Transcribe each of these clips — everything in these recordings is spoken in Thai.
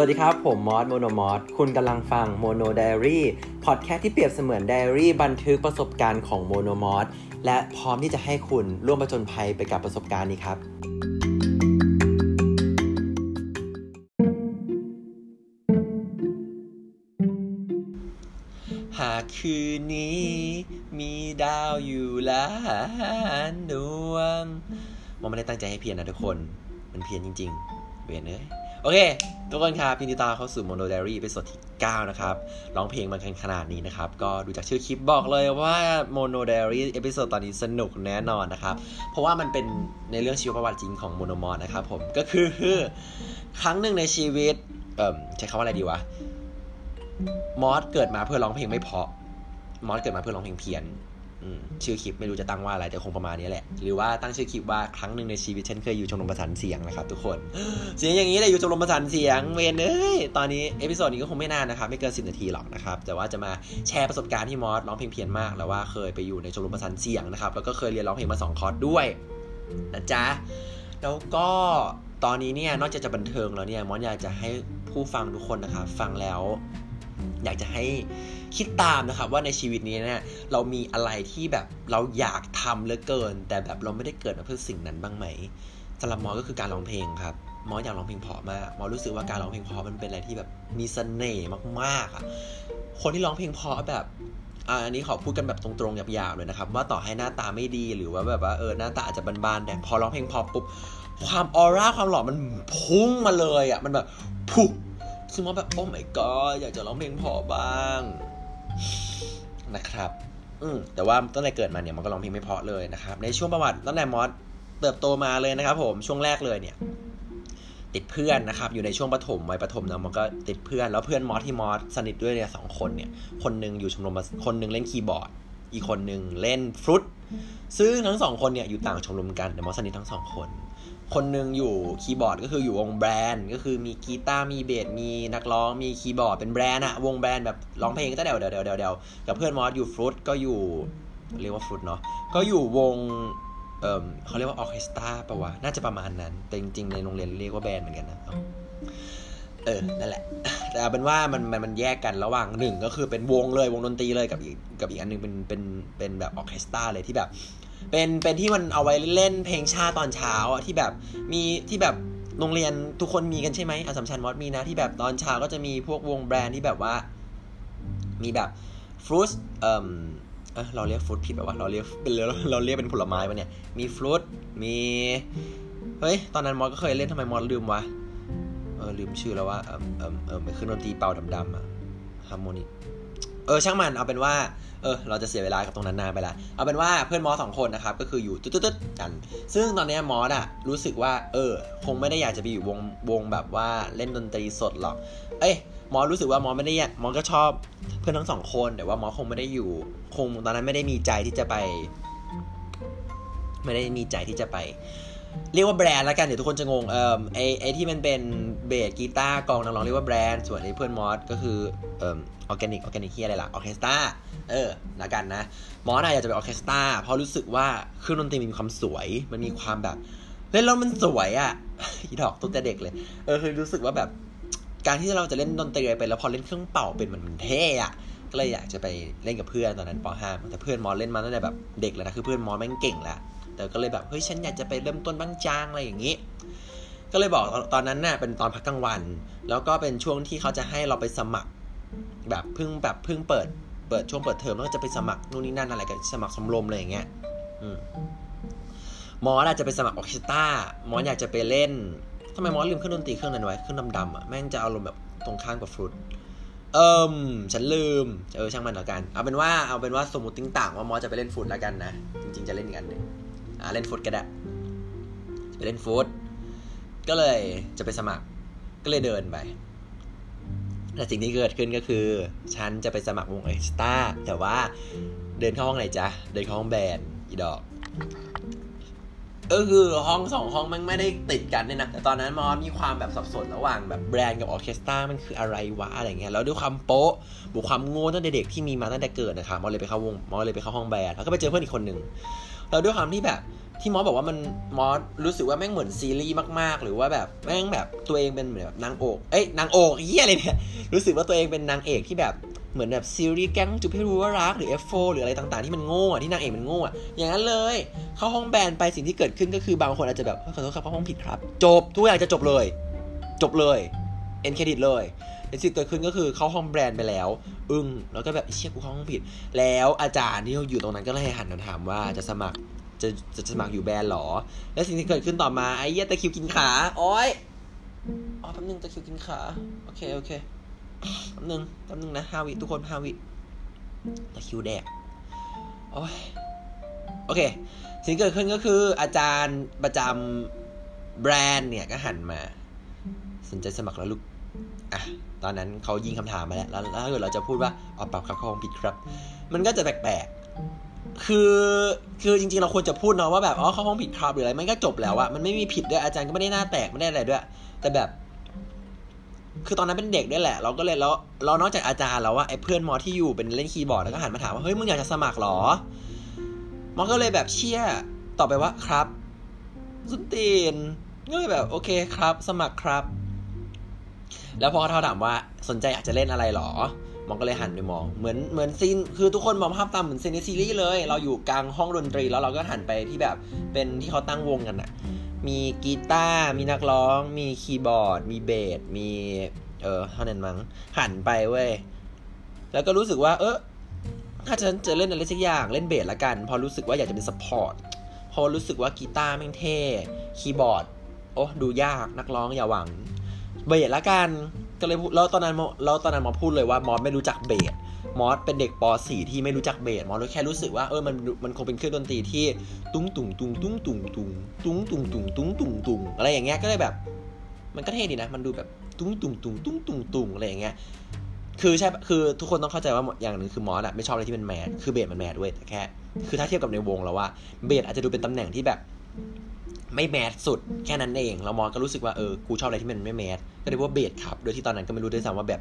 สวัสดีครับ ผมมอส Mono Mos คุณกำลังฟัง Mono Diary พอดแคสต์ที่เปรียบเสมือนไดอารี่บันทึกประสบการณ์ของ Mono Mos และพร้อมที่จะให้คุณร่วมประจนภัยไปกับประสบการณ์นี้ครับ หากคืนนี้มีดาวอยู่ล้านดวงมอสไม่ได้ตั้งใจให้เพี้ยนนะทุกคน มันเพี้ยนจริง ๆ เพี้ยนเอ้ยโอเค ทุกคนครับยินดีต้อนรับเข้าสู่ Mono Diary episode ที่ 9 นะครับร้องเพลงมากันขนาดนี้นะครับ ก็ดูจากชื่อคลิปบอกเลยว่า Mono Diary episode ตอนนี้สนุกแน่นอนนะครับ เพราะว่ามันเป็นในเรื่องชีวประวัติจริงของ Mono Mos นะครับผมก็คือครั้งหนึ่งในชีวิต เอ่อใช้คำว่าอะไรดีวะมอสเกิดมาเพื่อร้องเพลงไม่เพราะมอสเกิดมาเพื่อร้องเพลงเพี้ยน ชื่อคลิปไม่รู้จะตั้งว่าอะไรแต่คงประมาณนี้แหละ หรือว่าตั้งชื่อคลิปว่าครั้งหนึ่งในชีวิตฉันเคยอยู่ชมรมประสานเสียงนะครับทุกคน เสียงอย่างนี้เลยอยู่ชมรมประสานเสียงเวรเอ้ยตอนนี้ episode นี้ก็คงไม่นานนะครับไม่เกินสิบนาทีหรอกนะครับแต่ว่าจะมาแชร์ประสบการณ์ที่มอสร้องเพลงเพี้ยนมาก แล้วว่าเคยไปอยู่ในชมรมประสานเสียงนะครับแล้วก็เคยเรียนร้องเพลงมาสองคอร์สด้วยนะจ๊ะแล้วก็ตอนนี้เนี่ยนอกจากจะบันเทิงแล้วเนี่ยมอสอยากจะให้ผู้ฟังทุกคนนะครับฟังแล้ว อยากจะให้ คิดตามนะครับว่าในชีวิตนี้เนี่ยเรามีอะไรที่แบบเราอยากทำเหลือเกิน แต่แบบเราไม่ได้เกิดมาเพื่อสิ่งนั้นบ้างไหมสำหรับมอก็คือการร้องเพลงครับมออยากร้องเพลงเพราะมากมอรู้สึกว่าการร้องเพลงเพราะมันเป็นอะไรที่แบบมีเสน่ห์มากๆอะคนที่ร้องเพลงเพราะแบบอันนี้ขอพูดกันแบบตรงๆหยาบๆเลยนะครับ ว่าต่อให้หน้าตาไม่ดีหรือว่าแบบว่าเออหน้าตาอาจจะบานๆแต่พอร้องเพลงเพราะปุ๊บความออร่าความหล่อมันพุ่งมาเลยอะมันแบบพุซึ่งว่าแบบโอ้ my god อยากจะร้องเพลงพอบ้าง นะครับ อืมแต่ว่าตั้งแต่เกิดมาเนี่ยมันก็ร้องเพลงไม่เพาะเลยนะครับ ในช่วงประวัติตั้งแต่มอสเติบโตมาเลยนะครับ ผมช่วงแรกเลยเนี่ย ติดเพื่อนนะครับ อยู่ในช่วงประถมวัยประถมนะมันก็ติดเพื่อนแล้วเพื่อนมอสที่มอสสนิทด้วยเนี่ยสองคนเนี่ย คนหนึ่งอยู่ชมรมคนหนึ่งเล่นคีย์บอร์ด อีกคนหนึ่งเล่นฟลุตซึ่งทั้งสองคนเนี่ยอยู่ต่างชมรมกันแต่มอสสนิททั้งสองคน คนหนึ่งอยู่คีย์บอร์ดก็คืออยู่วง band ก็คือมีกีตาร์มีเบสมีนักร้องมีคีย์บอร์ดเป็น band อะวง band แบบร้องเพลงก็เดี๋ยวเดี๋ยวเดี๋ยวเดี๋ยวกับเพื่อนมอสอยู่ฟลุตก็อยู่เรียกว่าฟลุตเนาะก็อยู่วงเออเขาเรียกว่าออเคสตราปะวะน่าจะประมาณนั้น แต่จริงๆในโรงเรียนเรียกว่า band เหมือนกันนะ เออ นั่นแหละ แต่เป็นว่ามันมันมันแยกกันระหว่างหนึ่งก็คือเป็นวงเลยวงดนตรีเลยกับอีกกับอีกอันนึงเป็นเป็นเป็นแบบออเคสตราเลยที่แบบ เป็นเป็นที่มันเอาไว้เล่นเพลงชาตอนเช้าอะที่แบบมีที่แบบโรงเรียนทุกคนมีกันใช่ไหมอสมชัญมอสมีนะที่แบบตอนเช้าก็จะมีพวกวงแบรนด์ที่แบบว่า มีแบบฟรุตเอ่อเราเรียกฟรุตผิดแบบว่าเราเรียกเป็นเราเรียกเป็นผลไม้ปะเนี่ยมีฟรุตมีเฮ้ยตอนนั้นมอสก็เคยเล่นทำไมมอสลืมวะ ออลืมชื่อแล้วว่าเออเออเออเป็นเครื่องดนตรีเป่าดำๆอะฮาร์โมนิเออช่างมันเอาเป็นว่าเออเราจะเสียเวลากับตรงนั้นนานไปละเอาเป็นว่าเพื่อนมอสสองคนนะครับก็คืออยู่ตึ๊ดๆกัน ซึ่งตอนนี้มอสอะรู้สึกว่าเออ คงไม่ได้อยากจะไปอยู่วงวงแบบว่าเล่นดนตรีสดหรอก เอ้ยมอสรู้สึกว่ามอสไม่ได้มอสก็ชอบเพื่อนทั้งสองคนแต่ว่ามอสคงไม่ได้อยู่ คงตอนนั้นไม่ได้มีใจที่จะไป ไม่ได้มีใจที่จะไป เรียกว่า band ละกันเดี๋ยวทุกคนจะงงเอ่อไอไอที่มันเป็นเบสกีตาร์กลองนักร้องเรียกว่า band ส่วนไอเพื่อนมอสก็คือเอ่อออร์แกนิกออร์แกนิกที่อะไรล่ะออเคสตราเออละกันนะมอสอะอยากจะเป็นออเคสตราเพราะรู้สึกว่าเครื่องดนตรีมีความสวย มันมีความแบบเล่นแล้วมันสวยอะอีดอกตั้งแต่เด็กเลยเออคือรู้สึกว่าแบบ การที่เราจะเล่นดนตรีไปแล้วพอเล่นเครื่องเป่าเป็นมันมันเท่อะก็เลยอยากจะไปเล่นกับเพื่อนตอนนั้นป .5 แต่เพื่อนมอสเล่นมาตั้งแต่แบบเด็กแล้วนะคือเพื่อนมอสแม่งเก่งแล้ว แต่ก็เลยแบบเฮ้ยฉันอยากจะไปเริ่มต้นบ้างบ้างอะไรอย่างนี้ ก็เลยบอกตอนนั้นน่ะเป็นตอนพักกลางวัน แล้วก็เป็นช่วงที่เขาจะให้เราไปสมัคร แบบเพิ่งแบบเพิ่งเปิดเปิดช่วงเปิดเทอมแล้วก็จะไปสมัครนู่นนี่นั่นอะไรกันสมัครสมรมอะไรอย่างเงี้ยมอสอาจจะไปสมัครออเคสตรามอสอยากจะไปเล่นทำไมมอสลืมเครื่องดนตรีเครื่องนั้นไว้เครื่องดำๆอะแม่งจะอาลมณ์แบบตรงข้างกับฟลุตเอิมฉันลืมเออช่างมันแล้วกัน เอาเป็นว่าเอาเป็นว่าสมมติติ้งต่างว่ามอสจะไปเล่นฟุตแล้วกันนะ จริงๆจะเล่นอีกอันหนึ่ง อ่าเล่นฟุตก็ได้ไปเล่นฟุตก็เลยจะไปสมัครก็เลยเดินไปแต่สิ่งที่เกิดขึ้นก็คือ ฉันจะไปสมัครวงเอ็กซ์ตาแต่ว่าเดินเข้าห้องไหนจ๊ะ เดินเข้าห้องแบนอีดอกเออคือห้องสองห้องมันไม่ได้ติดกันเนี่ยนะ แต่ตอนนั้นมอสมีความแบบสับสนระหว่างแบบแบรนด์กับออเคสตรามันคืออะไรวะอะไรเงี้ยแล้วด้วยความโป๊ะบุความโง่ตั้งแต่เด็กที่มีมาตั้งแต่เกิดนะครับมอสเลยไปเข้าวงมอสเลยไปเข้าห้องแบนแล้วก็ไปเจอเพื่อนอีกคนหนึ่ง แล้วด้วยความที่แบบที่มอสบอกว่ามันมอสรู้สึกว่าแม่งเหมือนซีรีส์มากๆ หรือว่าแบบแม่งแบบตัวเองเป็นเหมือนแบบนางโอกเอ้ยนางโอกเฮียอะไรเนี่ยรู้สึกว่าตัวเองเป็นนางเอกที่แบบเหมือนแบบซีรีส์แก๊งจุพี่รู้ว่ารักหรือ F4 หรืออะไรต่างๆที่มันโง่อะที่นางเอกมันโง่อะอย่างนั้นเลย เข้าห้องแบนไปสิ่งที่เกิดขึ้นก็คือบางคนอาจจะแบบขอโทษครับเข้าห้องผิดครับ จบทุกอย่างจะจบเลย จบเลยเอ็นเครดิตเลย แต่สิ่งเกิดขึ้นก็คือเข้าห้องแบรนด์ไปแล้ว อึ้งแล้วก็แบบเชี่ยกูเข้าห้องผิด แล้วอาจารย์ที่อยู่ตรงนั้นก็เลยหันมาถามว่าจะสมัครจะจะสมัครอยู่แบรนด์หรอ และสิ่งที่เกิดขึ้นต่อมาไอ้เหี้ยตะคริวกินขาโอ้ยอ๋อแป๊บนึงตะคริวกินขาโอเคโอเคแป๊บนึงแป๊บนึงนะห้าวิทุกคนห้าวิตะคริวแดกโอ้ยโอเค สิ่งที่เกิดขึ้นก็คืออาจารย์ประจำแบรนด์เนี่ยก็หันมา สนใจสมัครแล้วลูก อะตอนนั้นเขายิงคำถามมาแล้วแล้วถ้าเกิดเราจะพูดว่าอ๋อปรับครับข้าห้องผิดครับ มันก็จะแปลกๆคือคือจริงๆเราควรจะพูดเนาะว่าแบบอ๋อข้าห้องผิดครับหรืออะไรมันก็จบแล้วอะมันไม่มีผิดด้วยอาจารย์ก็ไม่ได้หน้าแตกไม่ได้อะไรด้วย แต่แบบ คือตอนนั้นเป็นเด็กด้วยแหละ เราก็เลยแล้วเรานอกจากอาจารย์แล้วว่าไอ้เพื่อนมอที่อยู่เป็นเล่นคีย์บอร์ดแล้วก็หันมาถามว่าเฮ้ยมึงอยากจะสมัครหรอมอก็เลยแบบเชี่ยตอบไปว่าครับสุนตีนก็เลยแบบโอเคครับ สมัครครับ แล้วพอเขาถามว่าสนใจอยากจะเล่นอะไรหรอ มองก็เลยหันไปมอง เหมือนเหมือนซีนคือทุกคนมองภาพตามเหมือนซีนในซีรีส์เลย เราอยู่กลางห้องดนตรีแล้วเราก็หันไปที่แบบเป็นที่เขาตั้งวงกันอะมีกีตาร์มีนักร้อง มีคีย์บอร์ด มีเบสมีเออเท่านั้นมั้งหันไปเว้ยแล้วก็รู้สึกว่า เออถ้าฉันจะเล่นอะไรสักอย่างเล่นเบสละกัน พอรู้สึกว่าอยากจะเป็น support พอรู้สึกว่ากีตาร์แม่งเท่คีย์บอร์ด โอ้ดูยากนักร้องอย่าหวัง เบสละกันก็เลยแล้วตอนนั้นแล้วตอนนั้นมอสพูดเลยว่ามอสไม่รู้จักเบสมอสเป็นเด็กป .4 ที่ไม่รู้จักเบสมอสแค่รู้สึกว่าเออมันมันคงเป็นเครื่องดนตรีที่ตุ้งตุ้งตุ้งตุ้งตุ้งตุ้งตุ้งตุ้งตุ้งตุ้งตุ้งตุ้งอะไรอย่างเงี้ยก็เลยแบบ มันก็เท่ดีนะ มันดูแบบตุ้งตุ้งตุ้งตุ้งตุ้งตุ้งอะไรอย่างเงี้ยคือใช่คือทุกคนต้องเข้าใจว่าอย่างหนึ่งคือมอสอะไม่ชอบอะไรที่เป็นแมสคือเบสมันแมสด้วยแต่แค่คือถ้าเทียบกับในวงแล้วว่าเบสอาจจะดูเป็นตำแหน่งที่แบบ ไม่แมสสุดแค่นั้นเองเรามองก็รู้สึกว่าเออกูชอบอะไรที่มันไม่แมส เลยว่าเบสครับ โดยที่ตอนนั้นก็ไม่รู้ด้วยซ้ำว่าแบบ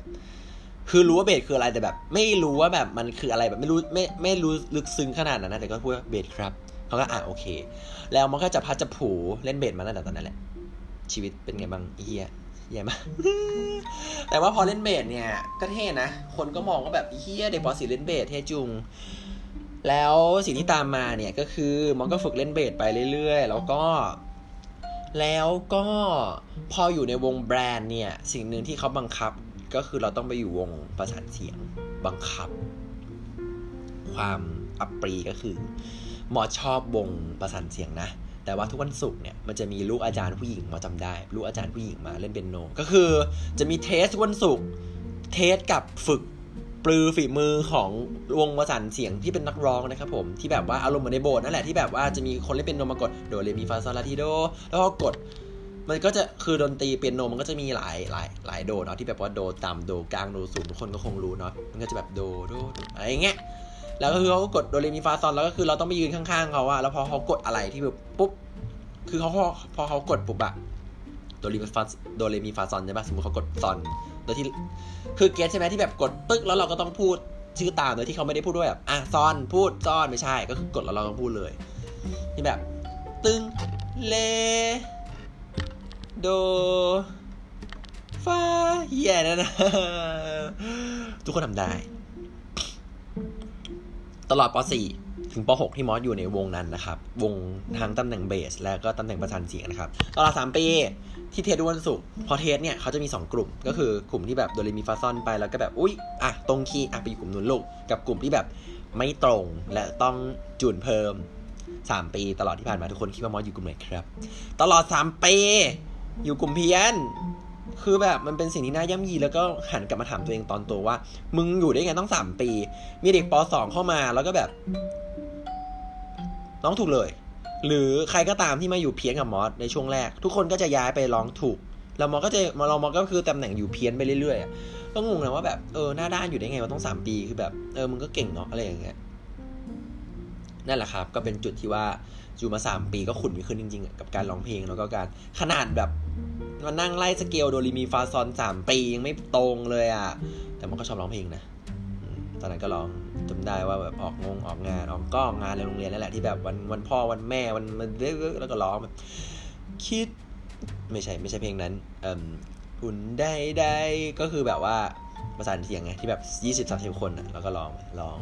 คือรู้ว่าเบสคืออะไรแต่แบบ ไม่รู้ว่าแบบมันคืออะไรแบบไม่รู้ไม่ไม่รู้ลึกซึ้งขนาดนั้นนะแต่ก็พูดว่าเบสครับเขาก็อะโอเค แล้วมันก็จะพัดจะผูเล่นเบสมาตั้งแต่ตอนนั้นแหละ ชีวิตเป็นไงบ้างเฮียเฮียมากแต่ว่าพอเล่นเบสเนี่ยก็เท่นะ คนก็มองว่าแบบเฮียเด็กปอสีเล่นเบสเท่จุงแล้วสิ่งที่ตามมาเนี่ยก็คือมันก็ฝึกเล่นเบสไปเรื่อยๆ แล้วก็ แล้วก็พออยู่ในวงแบรนด์เนี่ย สิ่งหนึ่งที่เขาบังคับก็คือเราต้องไปอยู่วงประสานเสียงบังคับ ความอัปรีย์ก็คือ มอสชอบวงประสานเสียงนะ แต่ว่าทุกวันศุกร์เนี่ยมันจะมีลูกอาจารย์ผู้หญิงมาจำได้ ลูกอาจารย์ผู้หญิงมาเล่นเปียโน ก็คือจะมี test วันศุกร์ test กับฝึก ปรือฝีมือของวงประสานเสียงที่เป็นนักร้องนะครับผมที่แบบว่าอารมณ์เหมือนในโบสถ์นั่นแหละที่แบบว่าจะมีคนเล่นเปียโนมากดโดเรมีฟาซอลาทิโดแล้วก็กด มันก็จะคือดนตรีเปียโนมันก็จะมีหลายหลายหลายโดเนาะที่แบบว่าโดต่ำโดกลางโดสูงทุกคนก็คงรู้เนาะมันก็จะแบบโดโดอะไรเงี้ยแล้วก็คือเขาก็กดโดเรมีฟาซอนแล้วก็คือเราต้องไปยืนข้างๆเขาอะแล้วพอเขากดอะไรที่แบบปุ๊บคือเขาพอพอเขากดปุ๊บอะโดเรมีฟาโดเรมีฟาซอนใช่ปะสมมติเขากดซอน โดยที่คือเกสใช่ไหมที่แบบกดปึ๊กแล้วเราก็ต้องพูดชื่อตามโดยที่เขาไม่ได้พูดด้วยแบบอะซอนพูดซอนไม่ใช่ก็คือกดแล้วเราต้องพูดเลยที่แบบ ตึงเลโดฟาแย่นะนะทุกคนทำได้ ตลอดป .4 ถึงป .6 ที่มอสอยู่ในวงนั้นนะครับ วงทั้งตำแหน่งเบส และก็ตำแหน่งประสานเสียงนะครับตลอด3ปีที่ test ทุกวันศุกร์พอ test เนี่ยเขาจะมี 2 กลุ่ม ก็คือกลุ่มที่แบบโดเรมีฟาซอลไปแล้วก็แบบอุ๊ยอะตรงคีย์อะไปอยู่กลุ่มนู้นลูกกับกลุ่มที่แบบไม่ตรงและต้องจูนเพิ่ม 3 ปีตลอดที่ผ่านมาทุกคนคิดว่ามอสอยู่กลุ่มไหนครับ ตลอด 3 ปี อยู่กลุ่มเพี้ยนคือแบบมันเป็นสิ่งที่น่าย่ำยีแล้วก็หันกลับมาถามตัวเองตอนโตว่า มึงอยู่ได้ไงต้องสามปี มีเด็กปสองเข้ามาแล้วก็แบบ น้องถูกเลย หรือใครก็ตามที่มาอยู่เพี้ยนกับมอสในช่วงแรก ทุกคนก็จะย้ายไปร้องถูก แล้วมอสก็จะมาเรามอสก็คือตำแหน่งอยู่เพี้ยนไปเรื่อยๆก็งงนะว่าแบบเออหน้าด้านอยู่ได้ไงมาต้องสามปีคือแบบเออมึงก็เก่งเนาะอะไรอย่างเงี้ยนั่นแหละครับ ก็เป็นจุดที่ว่าอยู่มาสามปีก็ขุนม่ขึ้นจริงๆ กับการร้องเพลงแล้วก็การขนาดแบบมานั่งไล่สเกลโดเรมีฟาซอนสามปียังไม่ตรงเลยอะ แต่มันก็ชอบร้องเพลงนะ ตอนนั้นก็ร้องจำได้ว่าแบบออกงงออกงานออกก็ออกงานในโรงเรียนนั่นแหละที่แบบวันวันพ่อวันแม่วันมันแล้วก็ร้องแบบคิดไม่ใช่ไม่ใช่เพลงนั้นเอ่มอุ่นได้ได้ก็คือแบบว่าประสานเสียงไงที่แบบยี่สิบสามสิบคนอะแล้วก็ร้องร้อง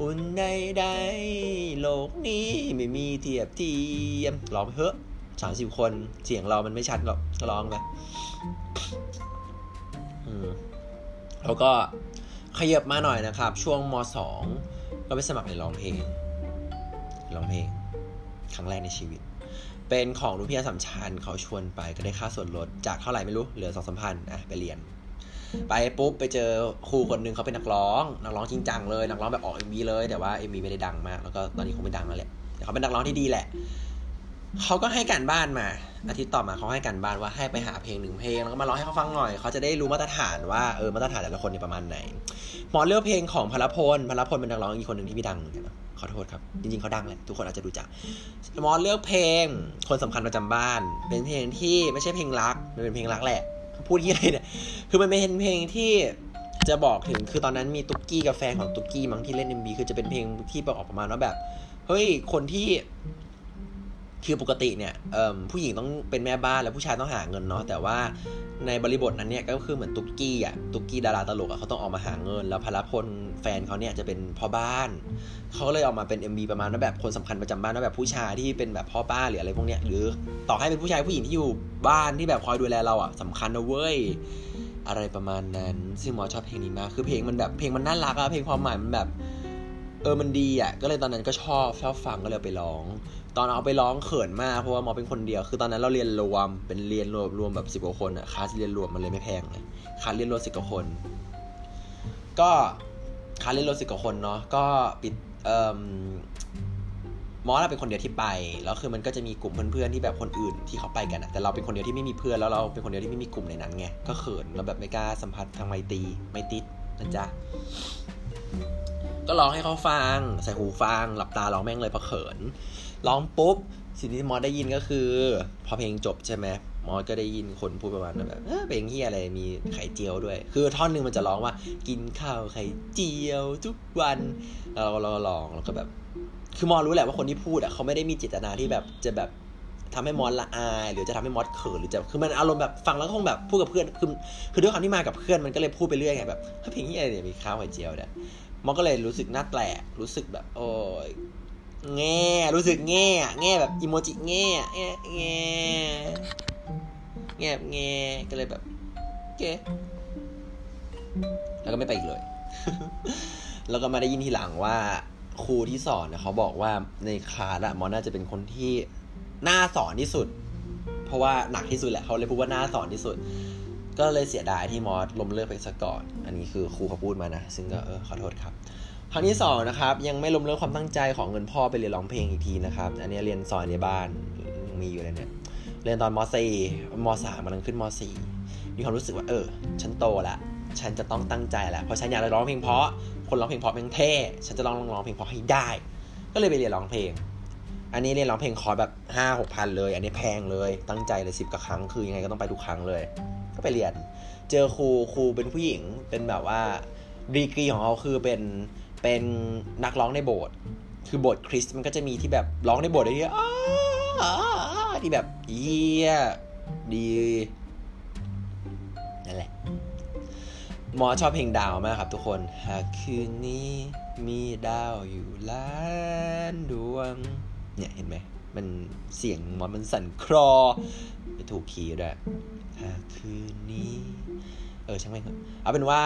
อุ่นได้ได้โลกนี้ไม่มีเทียบเทียมร้องไปเถอะสามสิบคนเสียงเรามันไม่ชัดหรอกก็ร้องไปอืมแล้วก็ ขยับมาหน่อยนะครับ ช่วงมสองก็ไปสมัครในร้องเพลงร้องเพลงครั้งแรกในชีวิต เป็นของรุ่นพี่สามชันเขาชวนไปก็ได้ค่าส่วนลดจากเท่าไหร่ไม่รู้เหลือสองสามพันอะไปเรียน ไปปุ๊บไปเจอครูคนหนึ่งเขาเป็นนักร้องนักร้องจริงจังเลยนักร้องแบบออกเอ็มวีเลยแต่ว่าเอ็มวีไม่ได้ดังมากแล้วก็ตอนนี้คงไม่ดังแล้วแหละแต่เขาเป็นนักร้องที่ดีแหละ เขาก็ให้การบ้านมาอาทิตย์ต่อมาเขาให้การบ้านว่าให้ไปหาเพลงหนึ่งเพลงแล้วก็มาร้องให้เขาฟังหน่อยเขาจะได้รู้มาตรฐานว่าเออมาตรฐานแต่ละคนเนี่ยประมาณไหนหมอเลือกเพลงของพลพลพลพลเป็นนักร้องอีกคนหนึ่งที่พี่ดังเหมือนะขอโทษครับ จริงๆเขาดังแหละทุกคนอาจจะรู้จักหมอเลือกเพลง คนสำคัญประจำบ้าน เป็นเพลงที่ไม่ใช่เพลงรักมันเป็นเพลงรักแหละพูดที่ไรเนี่ยคือมันเป็นเพลงที่จะบอกถึงคือตอนนั้นมีตุ๊กกี้กับแฟนของตุ๊กกี้มั้งที่เล่น MB คือจะเป็นเพลงที่บอกออกประมาณว่าแบบเฮ้ยคนที่ คือปกติเนี่ยผู้หญิงต้องเป็นแม่บ้านแล้วผู้ชายต้องหาเงินเนาะแต่ว่าในบริบทนั้นเนี่ยก็คือเหมือนตุ๊กกี้อะตุ๊กกี้ดาราตลกอะเขาต้องออกมาหาเงิน แล้วพลพลแฟนเขาเนี่ยจะเป็นพ่อบ้านเขาเลยออกมาเป็น MV ประมาณว่าแบบคนสำคัญประจำบ้านว่าแบบผู้ชายที่เป็นแบบพ่อบ้านหรืออะไรพวกเนี้ยหรือต่อให้เป็นผู้ชายผู้หญิงที่อยู่บ้านที่แบบคอยดูแลเราอะสำคัญนะเว้ยอะไรประมาณนั้นซึ่งหมอชอบเพลงนี้มากคือเพลงมันแบบเพลงมันน่ารักอะเพลงความหมายมันแบบเออมันดีอะก็เลยตอนนั้นก็ชอบชอบฟังก็เลยไปร้อง ตอนเอาไปร้องเขินมากเพราะว่ามอเป็นคนเดียว คือตอนนั้นเราเรียนรวมเป็นเรียนรวมรวมแบบสิบกว่าคนอะคลาสเรียนรวมมันเลยไม่แพงเลยคลาสเรียนรวมสิบกว่าคน ก็คลาสเรียนรวมสิบกว่าคนเนาะก็ปิดเอ่อมอสเราเป็นคนเดียวที่ไปแล้วคือมันก็จะมีกลุ่มเพื่อนๆที่แบบคนอื่นที่เขาไปกันอะแต่เราเป็นคนเดียวที่ไม่มีเพื่อนแล้วเราเป็นคนเดียวที่ไม่มีกลุ่มในนั้นไงก็เขินแล้วแบบไม่กล้าสัมผัสทางไมตีไม่ติดนะจ๊ะก็ร้องให้เขาฟัง ใส่หูฟัง หลับตาร้องแม่งเลยเพราะเขิน ร้องปุ๊บ สิ่งที่มอสได้ยินก็คือ พอเพลงจบใช่ไหมมอสก็ได้ยินคนพูดประมาณแบบเพลงเฮียอะไรมีไข่เจียวด้วย คือท่อนหนึ่งมันจะร้องว่า กินข้าวไข่เจียวทุกวันเราเราลองแล้วก็แบบ คือมอสรู้แหละว่าคนที่พูดอะเขาไม่ได้มีจิตนาที่แบบจะแบบทำให้มอสละอาย หรือจะทำให้มอสเขินหรือจะคือมันอารมณ์แบบฟังแล้วก็คงแบบพูดกับเพื่อนคือคือด้วยความที่มากับเพื่อนมันก็เลยพูดไปเรื่อยไงแบบเพลงเฮียอะไรเนี่ยมีข้าวไข่เจียวเนี่ยมอสก็เลยรู้สึกน่าแปลกรู้สึกแบบ โอ้ย แง่รู้สึกแง่แง่แบบอีโมจิแง่แง่แง่แง่แง่ก็เลยแบบเก๋แล้วก็ไม่ไปอีกเลย แล้วก็มาได้ยินทีหลังว่า ครูที่สอนเนี่ยเขาบอกว่าในคลาสอะมอน่าจะเป็นคนที่น่าสอนที่สุด เพราะว่าหนักที่สุดแหละเขาเลยพูดว่าน่าสอนที่สุด ก็เลยเสียดายที่มอสล้มเลิกไปซะก่อน อันนี้คือครูเขาพูดมานะ ซึ่งก็เออขอโทษครับ ครั้งที่สองนะครับยังไม่ล้มเลิกความตั้งใจของเงินพ่อไปเรียนร้องเพลงอีกทีนะครับ อันนี้เรียนซอยในบ้านยังมีอยู่เลยเนี่ยเรียนตอนม .4 ม .3 มันขึ้นม .4 มีความรู้สึกว่าเออ ฉันโตละฉันจะต้องตั้งใจละเพราะฉันอยากจะร้องเพลงเพราะคนร้องเพลงเพราะเพลงเท่ฉันจะลองร้องเพลงเพราะให้ได้ ก็เลยไปเรียนร้องเพลง อันนี้เรียนร้องเพลงคอร์สแบบห้าหกพันเลย อันนี้แพงเลยตั้งใจเลยสิบกว่าครั้งคือยังไงก็ต้องไปทุกครั้งเลย ก็ไปเรียน เจอครูครูเป็นผู้หญิงเป็นแบบว่าดีกรีของเขาคือเป็น เป็นนักร้องในโบสถ์คือโบสถ์คริสต์มันก็จะมีที่แบบร้องในโบสถ์ได้ที่ที่แบบเยี่ยดีนั่นแหละ หมอชอบเพลงดาวมากครับทุกคน หากคืนนี้มีดาวอยู่ล้านดวง เนี่ยเห็นไหม มันเสียงมอมันสั่นครอไปถูกคีย์ด้วยหากคืนนี้ เออช่างไม่เอาเป็นว่า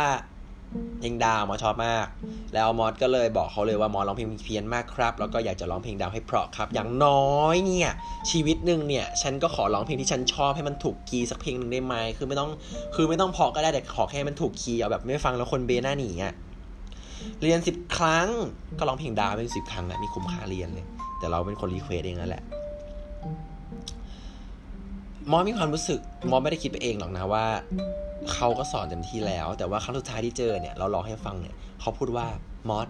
เพลงดาวมอสชอบมาก แล้วมอสก็เลยบอกเขาเลยว่ามอสร้องเพลงเพี้ยนมากครับ แล้วก็อยากจะร้องเพลงดาวให้เพราะครับ อย่างน้อยเนี่ยชีวิตหนึ่งเนี่ยฉันก็ขอร้องเพลงที่ฉันชอบให้มันถูกคีย์สักเพลงหนึ่งได้ไหมคือไม่ต้องคือไม่ต้องเพราะก็ได้แต่ขอแค่มันถูกคีย์เอาแบบไม่ฟังแล้วคนเบหน้าหนีอะเรียนสิบครั้งก็ร้องเพลงดาวเป็นสิบครั้งอะมีคุ้มค่าเรียนเลย แต่เราเป็นคน request เองนั่นแหละ มอมีความรู้สึกมอไม่ได้คิดไปเองหรอกนะว่าเขาก็สอนเต็มที่แล้ว แต่ว่าครั้งสุดท้ายที่เจอเนี่ยเราร้องให้ฟังเนี่ยเขาพูดว่ามอส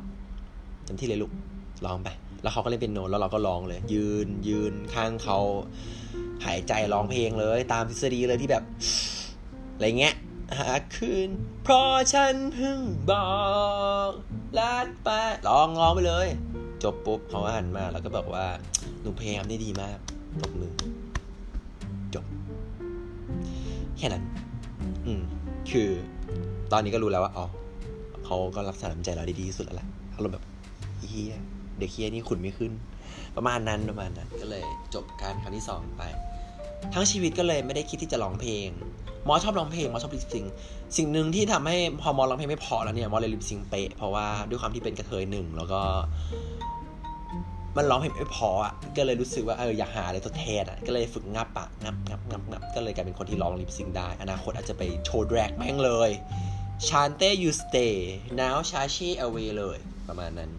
เต็มที่เลยลูกร้องไป แล้วเขาก็เล่นเป็นโน้ตแล้วเราก็ร้องเลย ยืนยืนข้างเขาหายใจร้องเพลงเลย ตามทฤษฎีเลยที่แบบอะไรเงี้ยหากคืนเพราะฉันเพิ่งบอกรักไปร้องร้องไปเลย จบปุ๊บเขาหันมาแล้วก็บอกว่าหนูพยายามได้ดีมากตบมือ แค่นั้น อืม คือตอนนี้ก็รู้แล้วว่าอ๋อเขาก็รักษาน้ำใจเราได้ดีที่สุดแล้วแหละอารมณ์แบบเฮียเด็กเฮียนี่ขุนไม่ขึ้น ประมาณนั้นประมาณนั้นก็เลยจบการครั้งที่สองไป ทั้งชีวิตก็เลยไม่ได้คิดที่จะร้องเพลงมอชอบร้องเพลงมอชอบลิปซิงสิ่งหนึ่งที่ทำให้พอมอร้องเพลงไม่พอแล้วเนี่ยมอเลยลิปซิงเป๊ะเพราะว่าด้วยความที่เป็นกระเทยหนึ่งแล้วก็ มันร้องเพลงไม่พออะก็เลยรู้สึกว่าเอออยากหาอะไรทดแทนอะก็เลยฝึกงับปะงับงับงับงับก็เลยกลายเป็นคนที่ร้องลิปซิงได้ อนาคตอาจจะไปโชว์แดรกแม่งเลยชานเต้ you stay now ชาชี away เลย ประมาณนั้น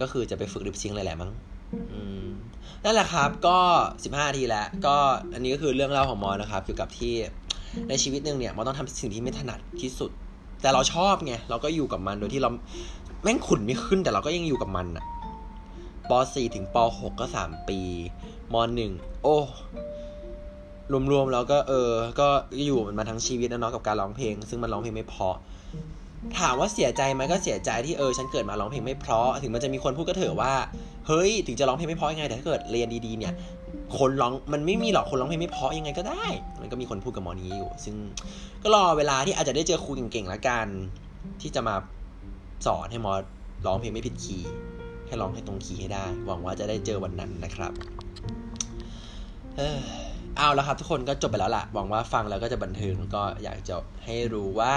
ก็คือจะไปฝึกลิปซิงเลยแหละมั้งนั่นแหละครับก็ 15นาทีแล้ว ก็อันนี้ก็คือเรื่องเล่าของมอนะครับ เกี่ยวกับที่ในชีวิตหนึ่งเนี่ยมอต้องทำสิ่งที่ไม่ถนัดที่สุด แต่เราชอบไงเราก็อยู่กับมันโดยที่เรา แม่งขุนไม่ขึ้นแต่เราก็ยังอยู่กับมันอะป .4 ถึงป .6 ก็3ปีม .1 โอ้รวมๆแล้วก็เออ ก็อยู่มันมาทั้งชีวิตนะเนาะกับการร้องเพลง ซึ่งมันร้องเพลงไม่เพราะถามว่าเสียใจไหมก็เสียใจที่เออฉันเกิดมาร้องเพลงไม่เพราะ ถึงมันจะมีคนพูดก็เถอะว่า เฮ้ย ถึงจะร้องเพลงไม่เพราะยังไงแต่ถ้าเกิดเรียนดีๆเนี่ย คนร้องมันไม่มีหรอกคนร้องเพลงไม่เพราะยังไงก็ได้ มันก็มีคนพูดกับมอนี้อยู่ ซึ่งก็รอเวลาที่อาจจะได้เจอครูเก่งๆแล้วกัน ที่จะมา สอนให้มอร้องเพลงไม่ผิดคีย์ให้ร้องให้ตรงคีย์ให้ได้ หวังว่าจะได้เจอวันนั้นนะครับ เออเอาแล้วครับ ทุกคนก็จบไปแล้วล่ะ หวังว่าฟังแล้วก็จะบันเทิงก็อยากจะให้รู้ว่า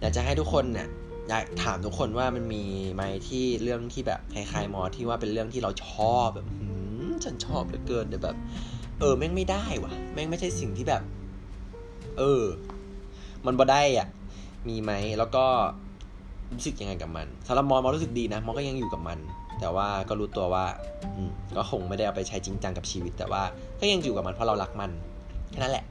อยากจะให้ทุกคนเนี่ยอยากถามทุกคนว่ามันมีไหมที่เรื่องที่แบบคล้ายๆมอที่ว่าเป็นเรื่องที่เราชอบแบบหืมฉันชอบเหลือเกินแต่แบบ เออแม่งไม่ได้วะแม่งไม่ใช่สิ่งที่แบบ เออ มันบ่ได้อะ มีไหมแล้วก็ รู้สึกยังไงกับมันสำหรับมอมอรู้สึกดีนะมอก็ยังอยู่กับมัน แต่ว่าก็รู้ตัวว่าอืก็คงไม่ได้เอาไปใช้จริงจังกับชีวิต แต่ว่าก็ยังอยู่กับมันเพราะเรารักมันแค่นั้นแหละ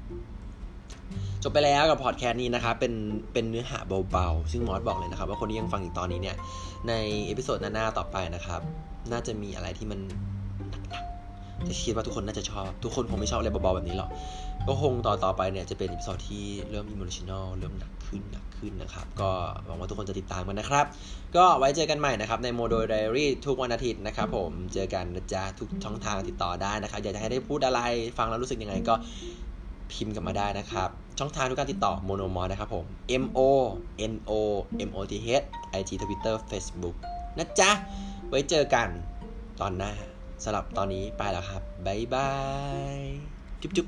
จบไปแล้วกับพอดแคสต์นี้นะครับ เป็น เป็นเนื้อหาเบาๆ ซึ่งมอสบอกเลยนะครับ ว่าคนที่ยังฟังอีกตอนนี้เนี่ย ใน episode หน้าๆต่อไปนะครับ น่าจะมีอะไรที่มันหนักๆจะคิดว่าทุกคนน่าจะชอบ ทุกคนคงไม่ชอบอะไรเบาๆแบบนี้หรอก ก็คงต่อต่อไปเนี่ยจะเป็น episode ที่เริ่ม emotional เริ่มหนักขึ้นหนักขึ้นนะครับ ก็หวังว่าทุกคนจะติดตามกันนะครับ ก็ไว้เจอกันใหม่นะครับ ในโมโดไดอารี่ทุกวันอาทิตย์นะครับผมเจอกันนะจ๊ะทุกช่องทางติดต่อได้นะครับ อยากจะให้ได้พูดอะไรฟังแล้วรู้สึกยังไงก็พิมพ์กันมาได้นะครับ ช่องทางทุกการติดต่อโมโนมอนะครับผม M O N O M O T H I G Twitter Facebook นะจ๊ะ ไว้เจอกันตอนหน้าสำหรับตอนนี้ไปแล้วครับ บ๊ายบาย จุ๊บจุ๊บ